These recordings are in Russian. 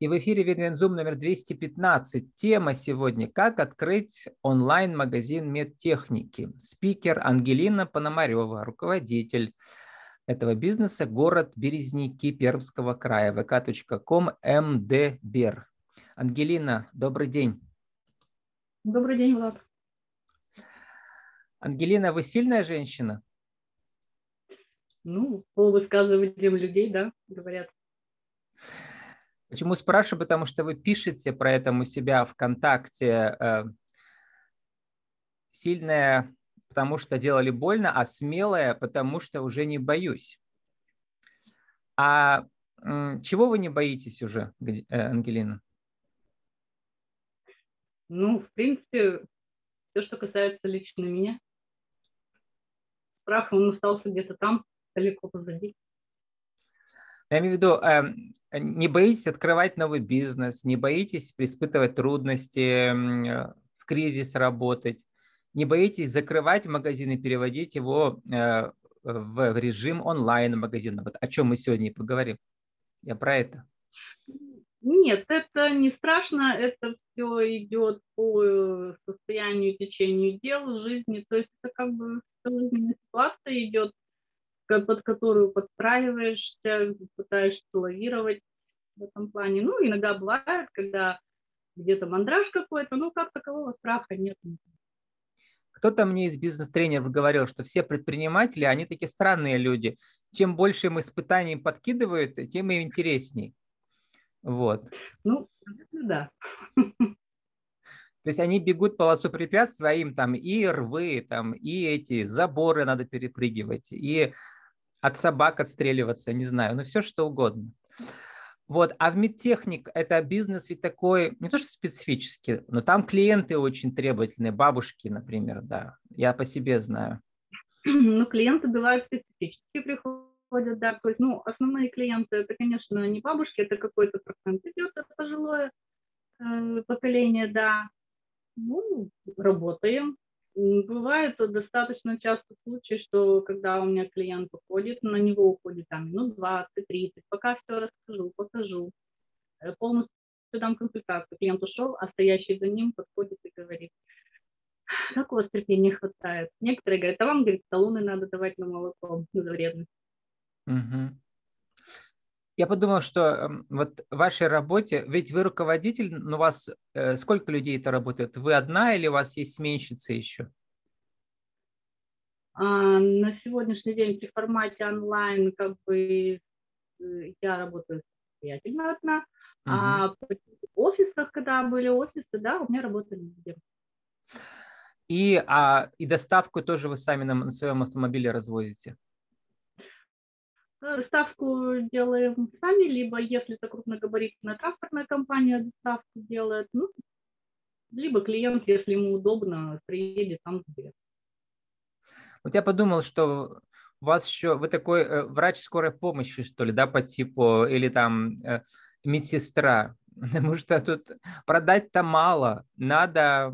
И в эфире Винвензум номер 215. Тема сегодня «Как открыть онлайн-магазин медтехники». Спикер Ангелина Пономарева, руководитель этого бизнеса, город Березники Пермского края, vk.com mdber. Ангелина, добрый день. Добрый день, Влад. Ангелина, вы сильная женщина? Ну, по высказываниям людей, да, говорят. Почему спрашиваю? Потому что вы пишете про это у себя ВКонтакте. Э, сильная, потому что делали больно, а смелая, потому что уже не боюсь. А чего вы не боитесь уже, э, Ангелина? Ну, в принципе, все, что касается лично меня. Страх, он остался где-то там, далеко позади. Я имею в виду, эм, не боитесь открывать новый бизнес, не боитесь испытывать трудности, в кризис работать, не боитесь закрывать магазин и переводить его э, в режим онлайн-магазина. Вот о чем мы сегодня и поговорим. Я про это. Нет, это не страшно, это все идет по э, состоянию, течению дел жизни, то есть это как бы жизненная ситуация идет, под которую подстраиваешься, пытаешься лавировать в этом плане. Ну, иногда бывает, когда где-то мандраж какой-то, ну, как такового страха нет. Кто-то мне из бизнес-тренеров говорил, что все предприниматели, они такие странные люди. Чем больше им испытаний подкидывают, тем им интересней. Вот. Ну, да. То есть они бегут полосу препятствий, а им там и рвы, там, и эти заборы надо перепрыгивать, и от собак отстреливаться, не знаю, ну все что угодно. Вот, а в медтехник это бизнес ведь такой, не то что специфический, но там клиенты очень требовательные, бабушки, например, да, я по себе знаю. Ну, клиенты бывают специфические приходят, да, то есть, ну, основные клиенты, это, конечно, не бабушки, это какой-то процент идет, это пожилое э, поколение, да. Ну, работаем, Бывает достаточно часто случаи, что когда у меня клиент уходит, на него уходит там минут 20-30, пока все расскажу, покажу, э, полностью дам консультацию. Клиент ушел, а стоящий за ним подходит и говорит, как у вас терпения хватает? Некоторые говорят, а вам, говорит, талоны надо давать на молоко за вредность. Угу. Я подумал, что эм, вот в вашей работе, ведь вы руководитель, но у вас э, сколько людей это работает? Вы одна или у вас есть сменщицы еще? А, на сегодняшний день в формате онлайн как бы э, я работаю самостоятельно одна, угу. а в офисах, когда были офисы, да, у меня работали люди. И, а, и доставку тоже вы сами на, на своем автомобиле развозите? Доставку делаем сами, либо если это крупногабаритная транспортная компания доставку делает, ну, либо клиент, если ему удобно, приедет, сам заберет. Вот я подумал, что у вас еще, вы такой э, врач скорой помощи, что ли, да, по типу, или там э, медсестра, потому что тут продать-то мало, надо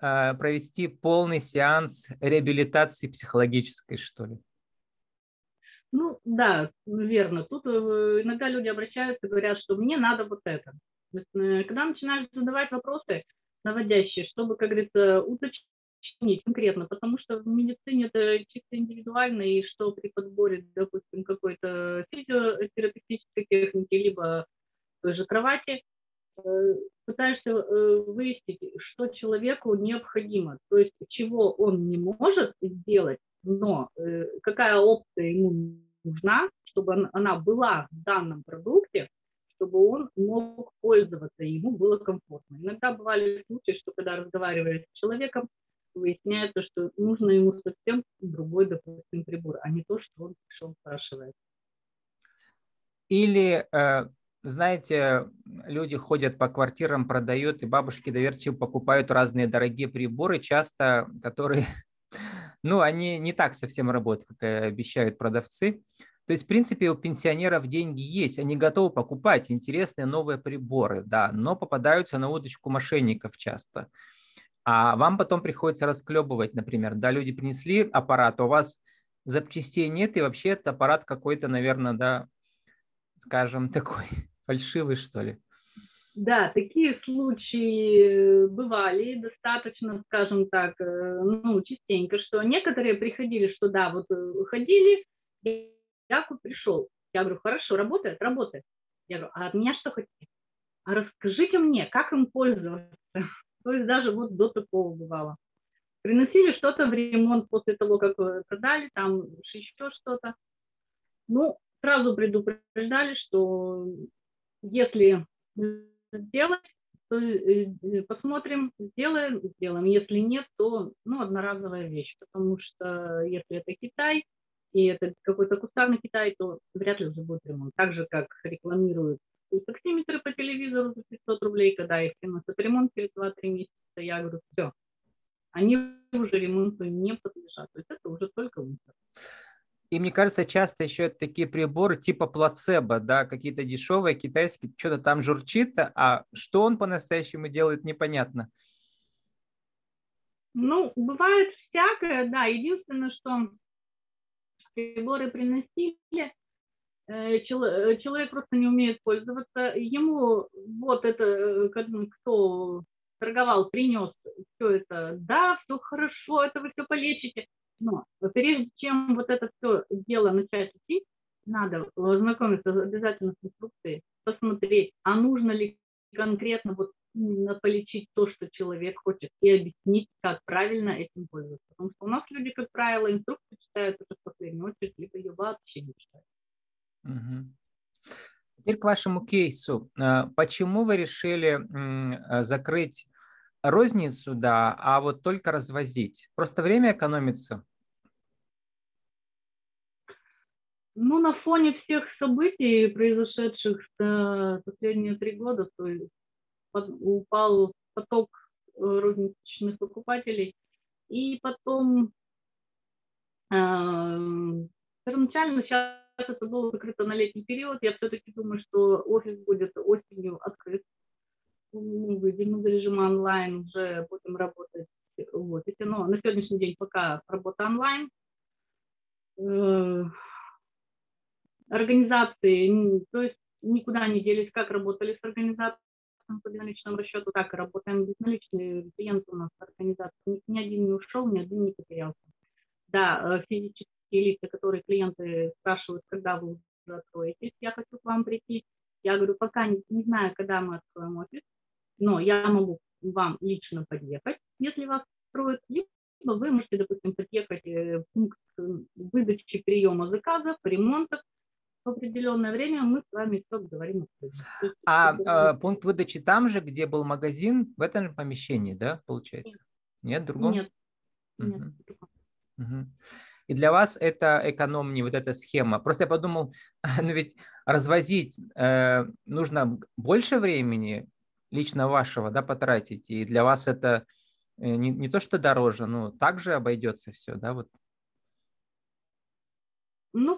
э, провести полный сеанс реабилитации психологической, что ли. Ну, да, верно. Тут э, иногда люди обращаются и говорят, что мне надо вот это. Э, когда начинаешь задавать вопросы наводящие, чтобы, как говорится, уточнить конкретно, потому что в медицине это чисто индивидуально, и что при подборе, допустим, какой-то физиотерапевтической техники, либо той же кровати, э, пытаешься выяснить, что человеку необходимо, то есть чего он не может сделать, но э, какая опция ему нужна, чтобы она была в данном продукте, чтобы он мог пользоваться, и ему было комфортно. Иногда бывали случаи, что когда разговариваешь с человеком, выясняется, что нужно ему совсем другой, допустим, прибор, а не то, что он пришел спрашивает. Или, э, знаете, люди ходят по квартирам, продают, и бабушки доверчиво покупают разные дорогие приборы, часто которые ну, они не так совсем работают, как обещают продавцы. То есть, в принципе, у пенсионеров деньги есть, они готовы покупать интересные новые приборы, да, но попадаются на удочку мошенников часто. А вам потом приходится расклебывать, например, да, люди принесли аппарат, а у вас запчастей нет, и вообще это аппарат какой-то, наверное, да, скажем, такой фальшивый, что ли? Да, такие случаи бывали достаточно, скажем так, э, ну, частенько, что некоторые приходили, что да, вот э, ходили, я пришел. Я говорю, хорошо, работает, работает. Я говорю, а от меня что хотите? А расскажите мне, как им пользоваться? То есть даже вот до такого бывало. Приносили что-то в ремонт после того, как продали, там еще что-то. Ну, сразу предупреждали, что если сделать, то э, э, посмотрим, сделаем, сделаем. Если нет, то ну, одноразовая вещь, потому что если это Китай, и это какой-то кустарный Китай, то вряд ли уже будет ремонт. Так же, как рекламируют таксиметры по телевизору за 500 рублей, когда их приносят ремонт через 2-3 месяца, я говорю, все, они уже ремонту не подлежат. То есть это уже только мусор. И мне кажется, часто еще такие приборы типа плацебо, да, какие-то дешевые китайские, что-то там журчит, а что он по-настоящему делает, непонятно. Ну, бывает всякое, да. Единственное, что приборы приносили, э, э, человек просто не умеет пользоваться. Ему вот это, кто торговал, принес все это, да, все хорошо, это вы все полечите. Но прежде чем вот это все дело начать учить, надо ознакомиться обязательно с инструкцией, посмотреть, а нужно ли конкретно вот именно полечить то, что человек хочет, и объяснить, как правильно этим пользоваться. Потому что у нас люди, как правило, инструкции читают это в последнюю очередь, либо ее вообще не читают. Угу. Теперь к вашему кейсу. А, почему вы решили а, закрыть розницу, да, а вот только развозить? Просто время экономится? Ну, на фоне всех событий, произошедших за последние три года, то есть упал поток э, розничных покупателей. И потом э, первоначально сейчас это было закрыто на летний период. Я все-таки думаю, что офис будет осенью открыт. Выйдем из режима онлайн, уже будем работать в офисе. Но на сегодняшний день пока работа онлайн. Э, организации, то есть никуда не делись, как работали с организацией по безналичному расчету, так и работаем безналичные клиенты у нас организации. Ни, ни один не ушел, ни один не потерялся. Да, э, физические лица, которые клиенты спрашивают, когда вы откроетесь, я хочу к вам прийти. Я говорю, пока не, не знаю, когда мы откроем офис, но я могу вам лично подъехать, если вас строят, либо вы можете, допустим, подъехать э, в пункт выдачи приема заказов, ремонтов, в определенное время мы с вами все говорим. А э, пункт выдачи там же, где был магазин, в этом же помещении, да, получается? Нет, в другом? Нет. Нет. Угу. И для вас это экономнее, вот эта схема. Просто я подумал, ну ведь развозить э, нужно больше времени лично вашего, да, потратить. И для вас это э, не, не то, что дороже, но также обойдется все, да, вот. Ну,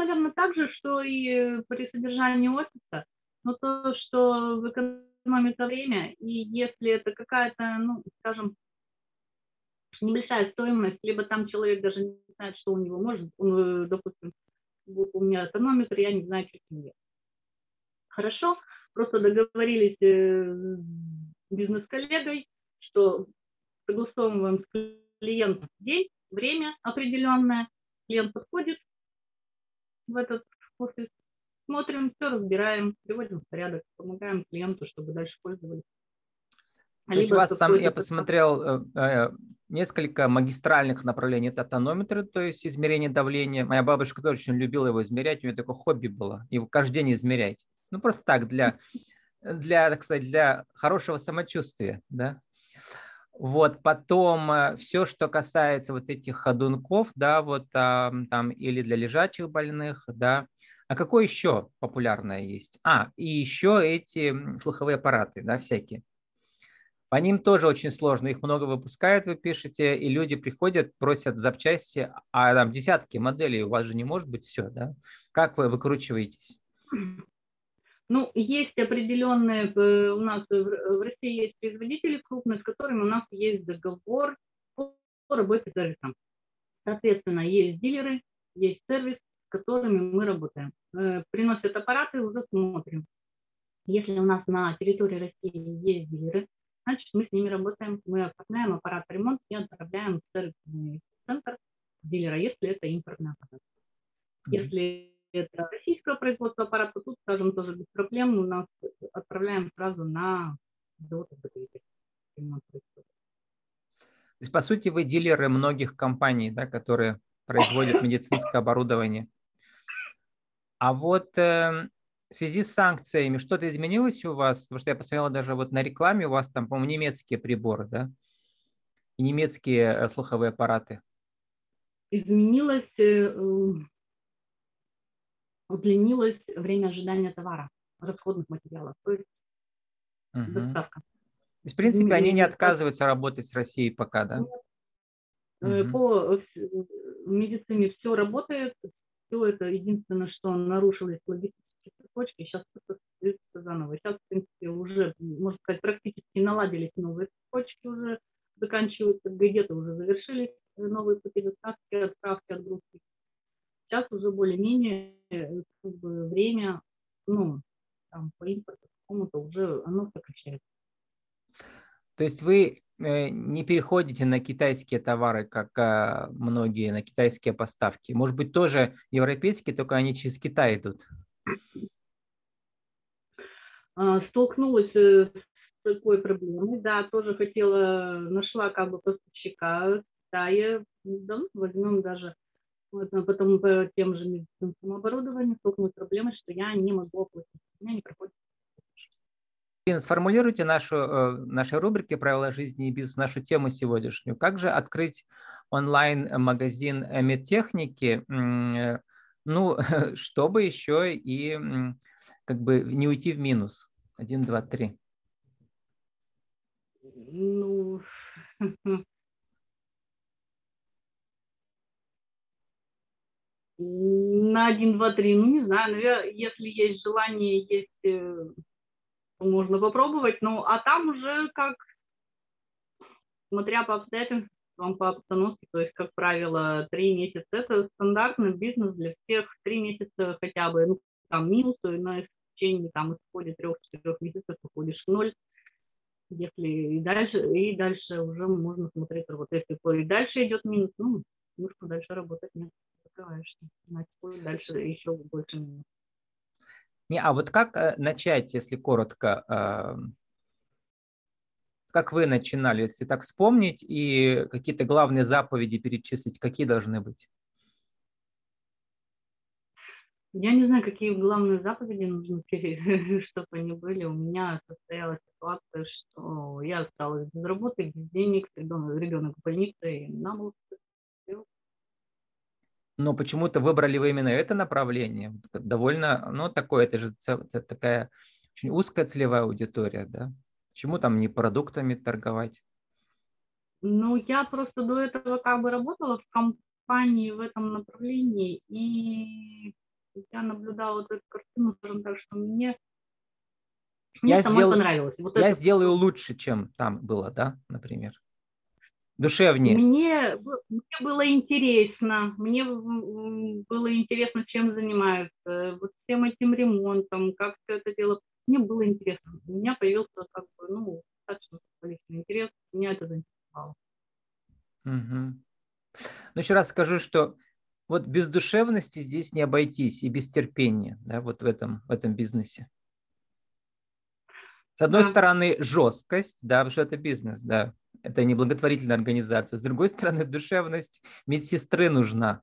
наверное, так же, что и при содержании офиса, но то, что экономится время, и если это какая-то, ну, скажем, небольшая стоимость, либо там человек даже не знает, что у него может, он, допустим, вот у меня тонометр, я не знаю, что с ним Хорошо, просто договорились э, бизнес-коллегой, что согласовываем с клиентом день, время определенное, клиент подходит, в этот офис, смотрим, все разбираем, приводим в порядок, помогаем клиенту, чтобы дальше пользовались. То есть у вас сам, я посмотрел, э, э, несколько магистральных направлений. Это тонометры, то есть измерение давления. Моя бабушка тоже очень любила его измерять, у нее такое хобби было, его каждый день измерять. Ну, просто так, для, для, так сказать, для хорошего самочувствия, да. Вот, потом э, все, что касается вот этих ходунков, да, вот там, там или для лежачих больных, да. А какое еще популярное есть? А, и еще эти слуховые аппараты, да, всякие. По ним тоже очень сложно, их много выпускают, вы пишете, и люди приходят, просят запчасти, а там десятки моделей, у вас же не может быть все, да? Как вы выкручиваетесь? Ну, есть определенные, у нас в России есть производители крупные, с которыми у нас есть договор по работе с сервисом. Соответственно, есть дилеры, есть сервис, с которыми мы работаем. Э, приносят аппараты, уже смотрим. Если у нас на территории России есть дилеры, значит, мы с ними работаем, мы оформляем аппарат ремонт и отправляем в сервисный центр дилера, если это импортный аппарат. Если это российское производство аппарата, тут, скажем, тоже без проблем у нас отправляем сразу на завод То есть, по сути, вы дилеры многих компаний, да, которые производят медицинское оборудование. А вот э, в связи с санкциями что-то изменилось у вас? Потому что я посмотрела даже вот на рекламе у вас там, по-моему, немецкие приборы, да? И немецкие э, слуховые аппараты. Изменилось э, удлинилось время ожидания товара, расходных материалов, то есть угу. доставка. То есть, в принципе, они не отказываются работать с Россией пока, да? Угу. По медицине все работает, все это единственное, что нарушилось логистические цепочки, сейчас это заново. Сейчас, в принципе, уже, можно сказать, практически наладились новые цепочки уже, заканчиваются, где-то уже завершились новые пути доставки, отправки, отгрузки Сейчас уже более-менее э, как бы, время, ну, там, по импорту какому-то уже оно сокращается. То есть вы э, не переходите на китайские товары, как а, многие, на китайские поставки. Может быть, тоже европейские, только они через Китай идут. А, столкнулась э, с такой проблемой, да, тоже хотела, нашла как бы поставщика в Китае, да, возьмем даже вот, а потом по тем же медицинским оборудованием столкнулась с проблемой, что я не могу оплатить. У меня не проходит. Сформулируйте нашу, э, наши рубрики «Правила жизни и бизнес», нашу тему сегодняшнюю. Как же открыть онлайн-магазин медтехники, э, ну, чтобы еще и как бы не уйти в минус? Один, два, три. Ну, на один, два, три, ну не знаю, наверное, если есть желание, есть, э, можно попробовать, ну а там уже как, смотря по обстоятельствам, по обстановке, то есть, как правило, три месяца это стандартный бизнес для всех, три месяца хотя бы, ну там минусы, но в течение там исходит трех-четырех месяцев уходишь в ноль, если и дальше, и дальше уже можно смотреть, вот если и дальше идет минус, ну, нужно дальше работать нет значит, дальше еще больше минус. Не, а вот как э, начать, если коротко, а, как вы начинали, если так вспомнить, и какие-то главные заповеди перечислить, какие должны быть? Я не знаю, какие главные заповеди нужны, чтобы они были. У меня состоялась ситуация, что я осталась без работы, без денег, ребенок, ребенок в больнице, и нам было но почему-то выбрали вы именно это направление. Довольно, ну, такое, это же такая очень узкая целевая аудитория, да? Почему там не продуктами торговать? Ну, я просто до этого как бы работала в компании в этом направлении, и я наблюдала эту картину, скажем так, что мне, мне я сдел... понравилось. Вот я это... сделаю лучше, чем там было, да, например? Душевнее? Мне, мне было интересно, мне было интересно, чем занимаются, вот всем этим ремонтом, как все это дело. Мне было интересно. У меня появился как бы, ну, достаточно интерес, меня это заинтересовало. Угу. Ну, еще раз скажу, что вот без душевности здесь не обойтись и без терпения, да, вот в этом, в этом бизнесе. С одной да. стороны, жесткость, да, потому что это бизнес, да, это не благотворительная организация. С другой стороны, душевность медсестры нужна.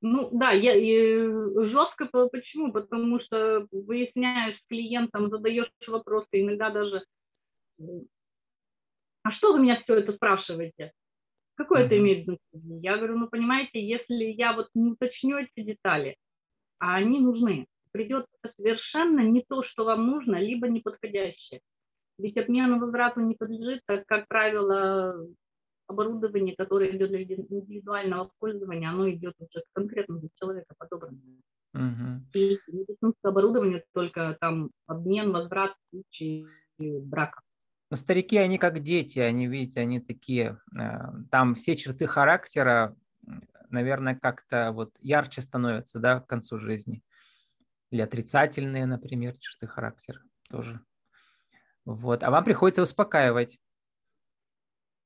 Ну да, я, я жестко почему? Потому что выясняешь с клиентом, задаешь вопросы, иногда даже, а что вы меня все это спрашиваете? Какое это имеет значение? Я говорю, ну понимаете, если я вот не уточню эти детали, а они нужны, придет совершенно не то, что вам нужно, либо неподходящее. Ведь отмену возврату не подлежит, так как правило оборудование, которое идет для индивидуального пользования, оно идет уже конкретно для человека подобранное. Uh-huh. И медицинское оборудование только там обмен, возврат в случае брака. Но старики, они как дети, они, видите, они такие, э, там все черты характера, наверное, как-то вот ярче становятся, да, к концу жизни. или отрицательные, например, черты характера тоже. Вот. А вам приходится успокаивать.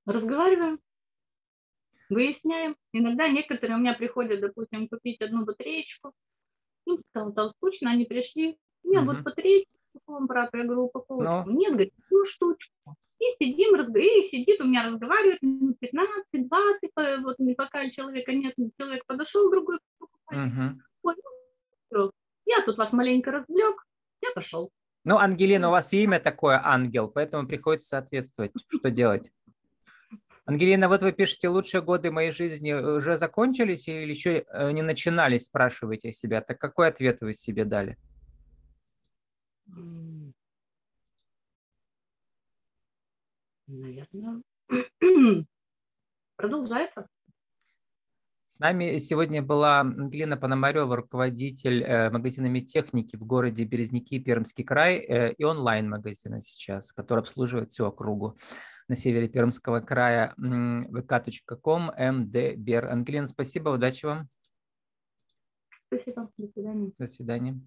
Разговариваем, выясняем. Иногда некоторые у меня приходят, допустим, купить одну батареечку. Им стало, стало скучно, они пришли. Меня угу. вот батареечка, какому брату? Я говорю, упаковочку. Но... Нет, говорит, ну штучку. И сидим, разговариваем, сидит, у меня разговаривает минут 15, 20, вот пока человека нет, человек подошел, другой покупает. Угу. ну, я тут вас маленько развлек, я пошел. Ну, Ангелина, у вас имя такое ангел, поэтому приходится соответствовать. Что делать? Ангелина, вот вы пишете, лучшие годы моей жизни уже закончились или еще э, не начинались, спрашиваете себя. Так какой ответ вы себе дали? Наверное, продолжается. С нами сегодня была Ангелина Пономарева, руководитель э, магазинами техники в городе Березники, Пермский край э, и онлайн-магазина сейчас, который обслуживает всю округу на севере Пермского края vk.com mdber. Ангелина, спасибо, удачи вам. Спасибо, до свидания. До свидания.